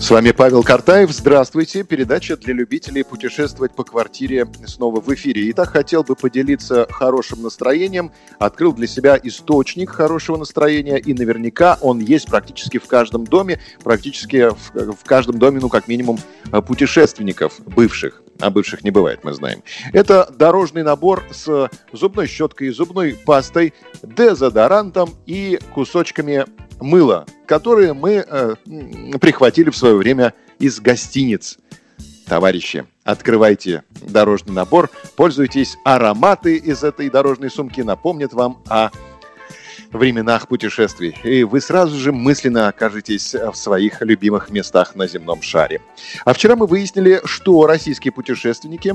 С вами Павел Картаев. Здравствуйте. Передача для любителей путешествовать по квартире снова в эфире. Итак, хотел бы поделиться хорошим настроением. Открыл для себя источник хорошего настроения, и наверняка он есть практически в каждом доме, практически в, в каждом доме, ну, как минимум, путешественников бывших а бывших не бывает, мы знаем. Это дорожный набор с зубной щеткой, зубной пастой, дезодорантом и кусочками мыла, которые мы э, прихватили в свое время из гостиниц. Товарищи, открывайте дорожный набор, пользуйтесь ароматы из этой дорожной сумки, напомнят вам о временах путешествий, и вы сразу же мысленно окажетесь в своих любимых местах на земном шаре. А вчера мы выяснили, что российские путешественники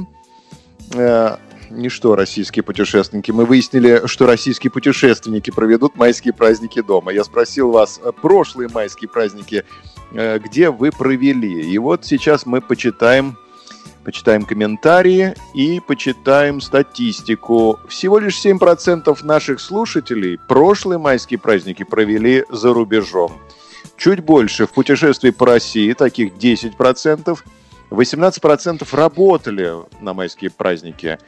э, ничто российские путешественники. Мы выяснили, что российские путешественники проведут майские праздники дома. Я спросил вас, э, прошлые майские праздники, э, где вы провели? И вот сейчас мы почитаем почитаем комментарии и почитаем статистику. Всего лишь 7% наших слушателей прошлые майские праздники провели за рубежом. Чуть больше в путешествии по России, таких 10%. 18% работали на майские праздники.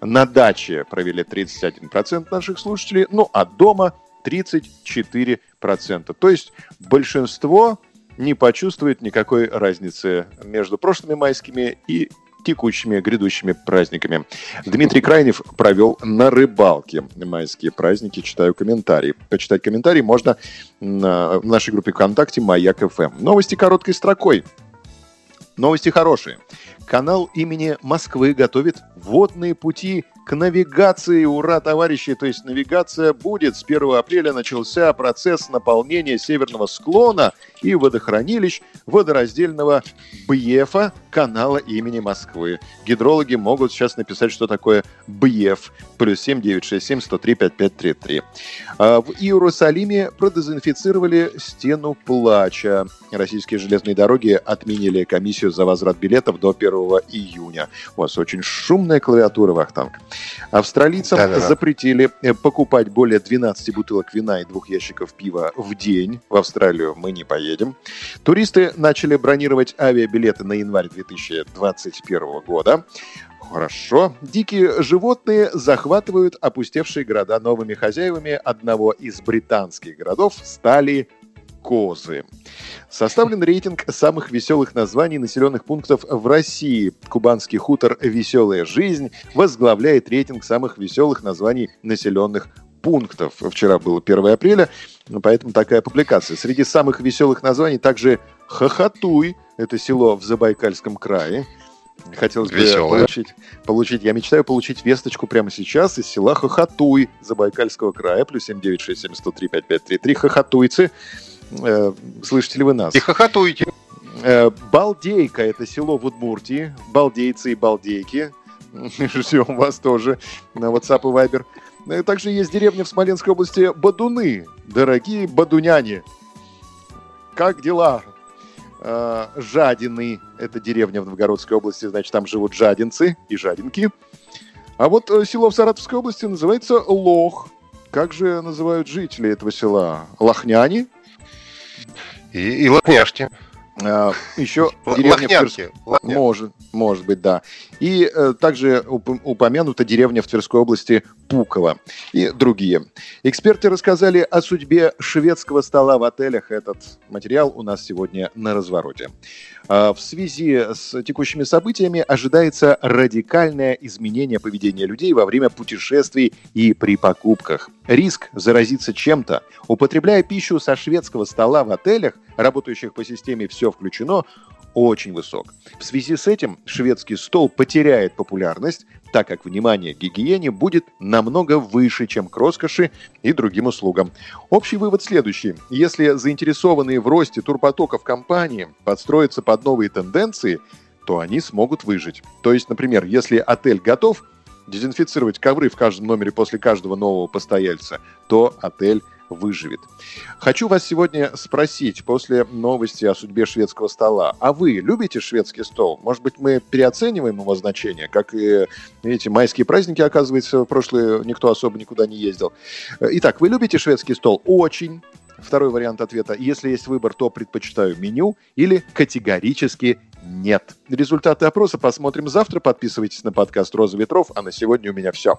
На даче провели 31% наших слушателей, ну а дома 34%. То есть большинство не почувствует никакой разницы между прошлыми майскими и текущими грядущими праздниками. Дмитрий Крайнев провел на рыбалке майские праздники. Читаю комментарии. Почитать комментарии можно в нашей группе ВКонтакте «Маяк ФМ». Новости короткой строкой. Новости хорошие. Канал имени Москвы готовит водные пути к навигации. Ура, товарищи! То есть навигация будет. С 1 апреля начался процесс наполнения северного склона и водохранилищ водораздельного Бьефа канала имени Москвы. Гидрологи могут сейчас написать, что такое Бьеф. Плюс 7 967 103 5533. В Иерусалиме продезинфицировали стену плача. Российские железные дороги отменили комиссию за возврат билетов до 1 июня. У вас очень шумная клавиатура, Вахтанг. Австралийцам Да-да-да. запретили э, покупать более 12 бутылок вина и двух ящиков пива в день. В Австралию мы не поедем. Туристы начали бронировать авиабилеты на январь 2021 года. Хорошо. Дикие животные захватывают опустевшие города новыми хозяевами. Одного из британских городов стали козы. Составлен рейтинг самых веселых названий населенных пунктов в России. Кубанский хутор «Веселая жизнь» возглавляет рейтинг самых веселых названий населенных пунктов. Вчера было 1 апреля, поэтому такая публикация. Среди самых веселых названий также Хохотуй, это село в Забайкальском крае. Хотелось бы получить, получить, я мечтаю получить весточку прямо сейчас из села Хохотуй Забайкальского края, плюс 7967 Хохотуйцы. Э, слышите ли вы нас? И хохотуете. Э, Балдейка – это село в Удмуртии. Балдейцы и балдейки. Ждем вас тоже на WhatsApp и Viber. Э, также есть деревня в Смоленской области Бадуны. Дорогие бадуняне. Как дела? Жадины – это деревня в Новгородской области, значит, там живут жадинцы и жадинки. А вот село в Саратовской области называется Лох. Как же называют жители этого села? Лохняне – и, и латняшки. А, еще деревня Лохнянки. в Может, может быть, да. И э, также уп- упомянута деревня в Тверской области Пуково и другие. Эксперты рассказали о судьбе шведского стола в отелях. Этот материал у нас сегодня на развороте. А, в связи с текущими событиями ожидается радикальное изменение поведения людей во время путешествий и при покупках. Риск заразиться чем-то, употребляя пищу со шведского стола в отелях, работающих по системе «все включено», очень высок. В связи с этим шведский стол потеряет популярность, так как внимание к гигиене будет намного выше, чем к роскоши и другим услугам. Общий вывод следующий. Если заинтересованные в росте турпотоков компании подстроятся под новые тенденции, то они смогут выжить. То есть, например, если отель готов дезинфицировать ковры в каждом номере после каждого нового постояльца, то отель выживет. Хочу вас сегодня спросить после новости о судьбе шведского стола. А вы любите шведский стол? Может быть, мы переоцениваем его значение, как и, видите, майские праздники, оказывается, в прошлые никто особо никуда не ездил. Итак, вы любите шведский стол? Очень. Второй вариант ответа. Если есть выбор, то предпочитаю меню или категорически нет. Результаты опроса посмотрим завтра. Подписывайтесь на подкаст «Роза ветров». А на сегодня у меня все.